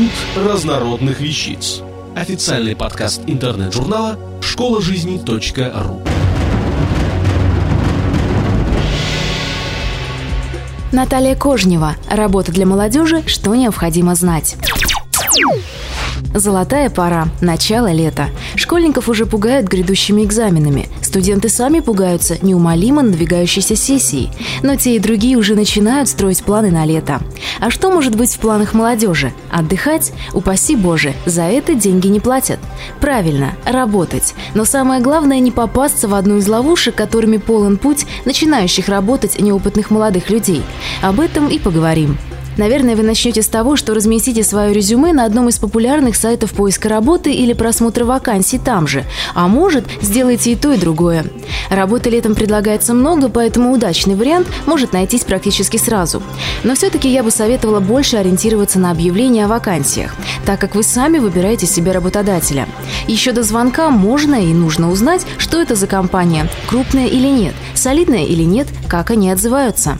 Институт разнородных вещиц. Официальный подкаст интернет-журнала школа жизни .ру. Наталья Кожнева. Работа для молодежи. Что необходимо знать? Золотая пора, начало лета. Школьников уже пугают грядущими экзаменами. Студенты сами пугаются неумолимо надвигающейся сессией. Но те и другие уже начинают строить планы на лето. А что может быть в планах молодежи? Отдыхать? Упаси Боже, за это деньги не платят. Правильно, работать. Но самое главное не попасться в одну из ловушек, которыми полон путь начинающих работать неопытных молодых людей. Об этом и поговорим. Наверное, вы начнете с того, что разместите свое резюме на одном из популярных сайтов поиска работы или просмотра вакансий там же. А может, сделайте и то, и другое. Работы летом предлагается много, поэтому удачный вариант может найтись практически сразу. Но все-таки я бы советовала больше ориентироваться на объявления о вакансиях, так как вы сами выбираете себе работодателя. Еще до звонка можно и нужно узнать, что это за компания, крупная или нет, солидная или нет, как они отзываются.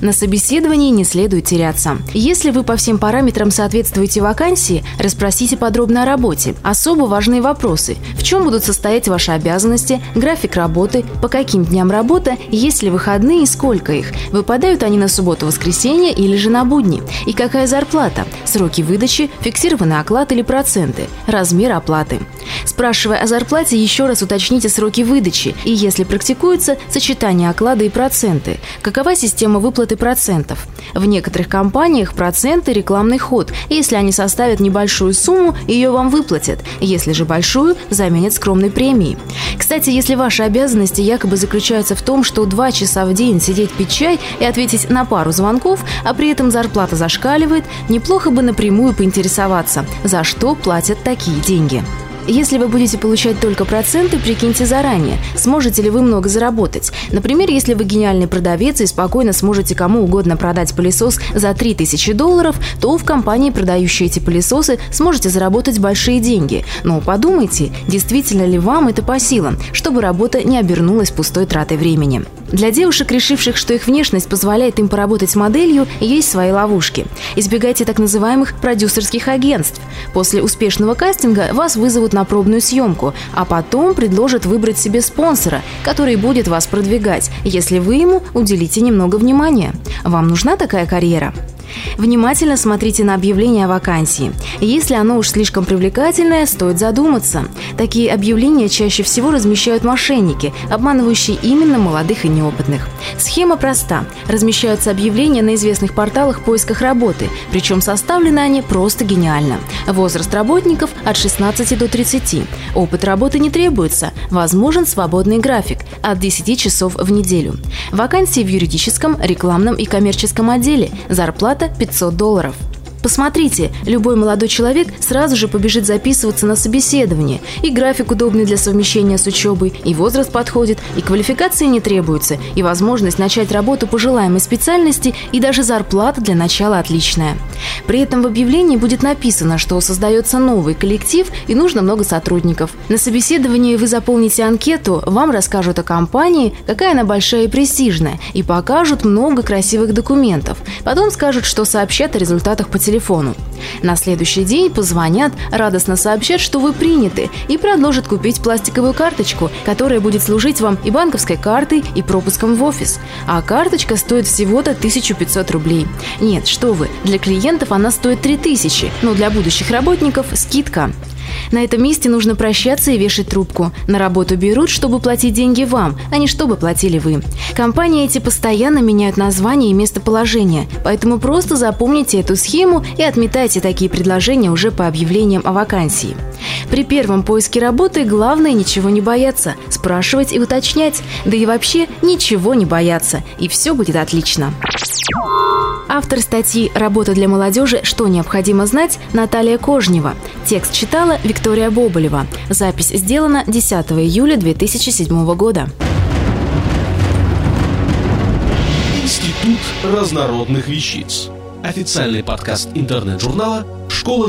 На собеседовании не следует теряться. Если вы по всем параметрам соответствуете вакансии, расспросите подробно о работе. Особо важные вопросы. В чем будут состоять ваши обязанности, график работы, по каким дням работа, есть ли выходные и сколько их, выпадают они на субботу-воскресенье или же на будни, и какая зарплата, сроки выдачи, фиксированный оклад или проценты, размер оплаты. Спрашивая о зарплате, еще раз уточните сроки выдачи и, если практикуется, сочетание оклада и проценты. Какова система выплаты процентов? В некоторых компаниях проценты – рекламный ход. Если они составят небольшую сумму, ее вам выплатят. Если же большую, заменят скромной премией. Кстати, если ваши обязанности якобы заключаются в том, что два часа в день сидеть пить чай и ответить на пару звонков, а при этом зарплата зашкаливает, неплохо бы напрямую поинтересоваться, за что платят такие деньги. Если вы будете получать только проценты, прикиньте заранее, сможете ли вы много заработать. Например, если вы гениальный продавец и спокойно сможете кому угодно продать пылесос за 3000 долларов, то в компании, продающей эти пылесосы, сможете заработать большие деньги. Но подумайте, действительно ли вам это по силам, чтобы работа не обернулась пустой тратой времени. Для девушек, решивших, что их внешность позволяет им поработать моделью, есть свои ловушки. Избегайте так называемых продюсерских агентств. После успешного кастинга вас вызовут на пробную съемку, а потом предложат выбрать себе спонсора, который будет вас продвигать, если вы ему уделите немного внимания. Вам нужна такая карьера? Внимательно смотрите на объявление о вакансии. Если оно уж слишком привлекательное, стоит задуматься. Такие объявления чаще всего размещают мошенники, обманывающие именно молодых и неопытных. Схема проста. Размещаются объявления на известных порталах поисках работы, причем составлены они просто гениально. Возраст работников от 16 до 30. Опыт работы не требуется. Возможен свободный график от 10 часов в неделю. Вакансии в юридическом, рекламном и коммерческом отделе. Зарплата 500 долларов. Посмотрите, любой молодой человек сразу же побежит записываться на собеседование. И график удобный для совмещения с учебой, и возраст подходит, и квалификации не требуется, и возможность начать работу по желаемой специальности, и даже зарплата для начала отличная. При этом в объявлении будет написано, что создается новый коллектив и нужно много сотрудников. На собеседовании вы заполните анкету, вам расскажут о компании, какая она большая и престижная, и покажут много красивых документов. Потом скажут, что сообщат о результатах по телефону. На следующий день позвонят, радостно сообщат, что вы приняты, и предложат купить пластиковую карточку, которая будет служить вам и банковской картой, и пропуском в офис. А карточка стоит всего-то 1500 рублей. Нет, что вы, для клиентов она стоит 3000, но для будущих работников скидка. На этом месте нужно прощаться и вешать трубку. На работу берут, чтобы платить деньги вам, а не чтобы платили вы. Компании эти постоянно меняют название и местоположение, поэтому просто запомните эту схему и отметайте такие предложения уже по объявлениям о вакансии. При первом поиске работы главное ничего не бояться, спрашивать и уточнять, да и вообще ничего не бояться, и все будет отлично. Автор статьи «Работа для молодежи. Что необходимо знать» Наталья Кожнева. Текст читала Виктория Боболева. Запись сделана 10 июля 2007 года. Институт разнородных вещиц. Официальный подкаст интернет-журнала школа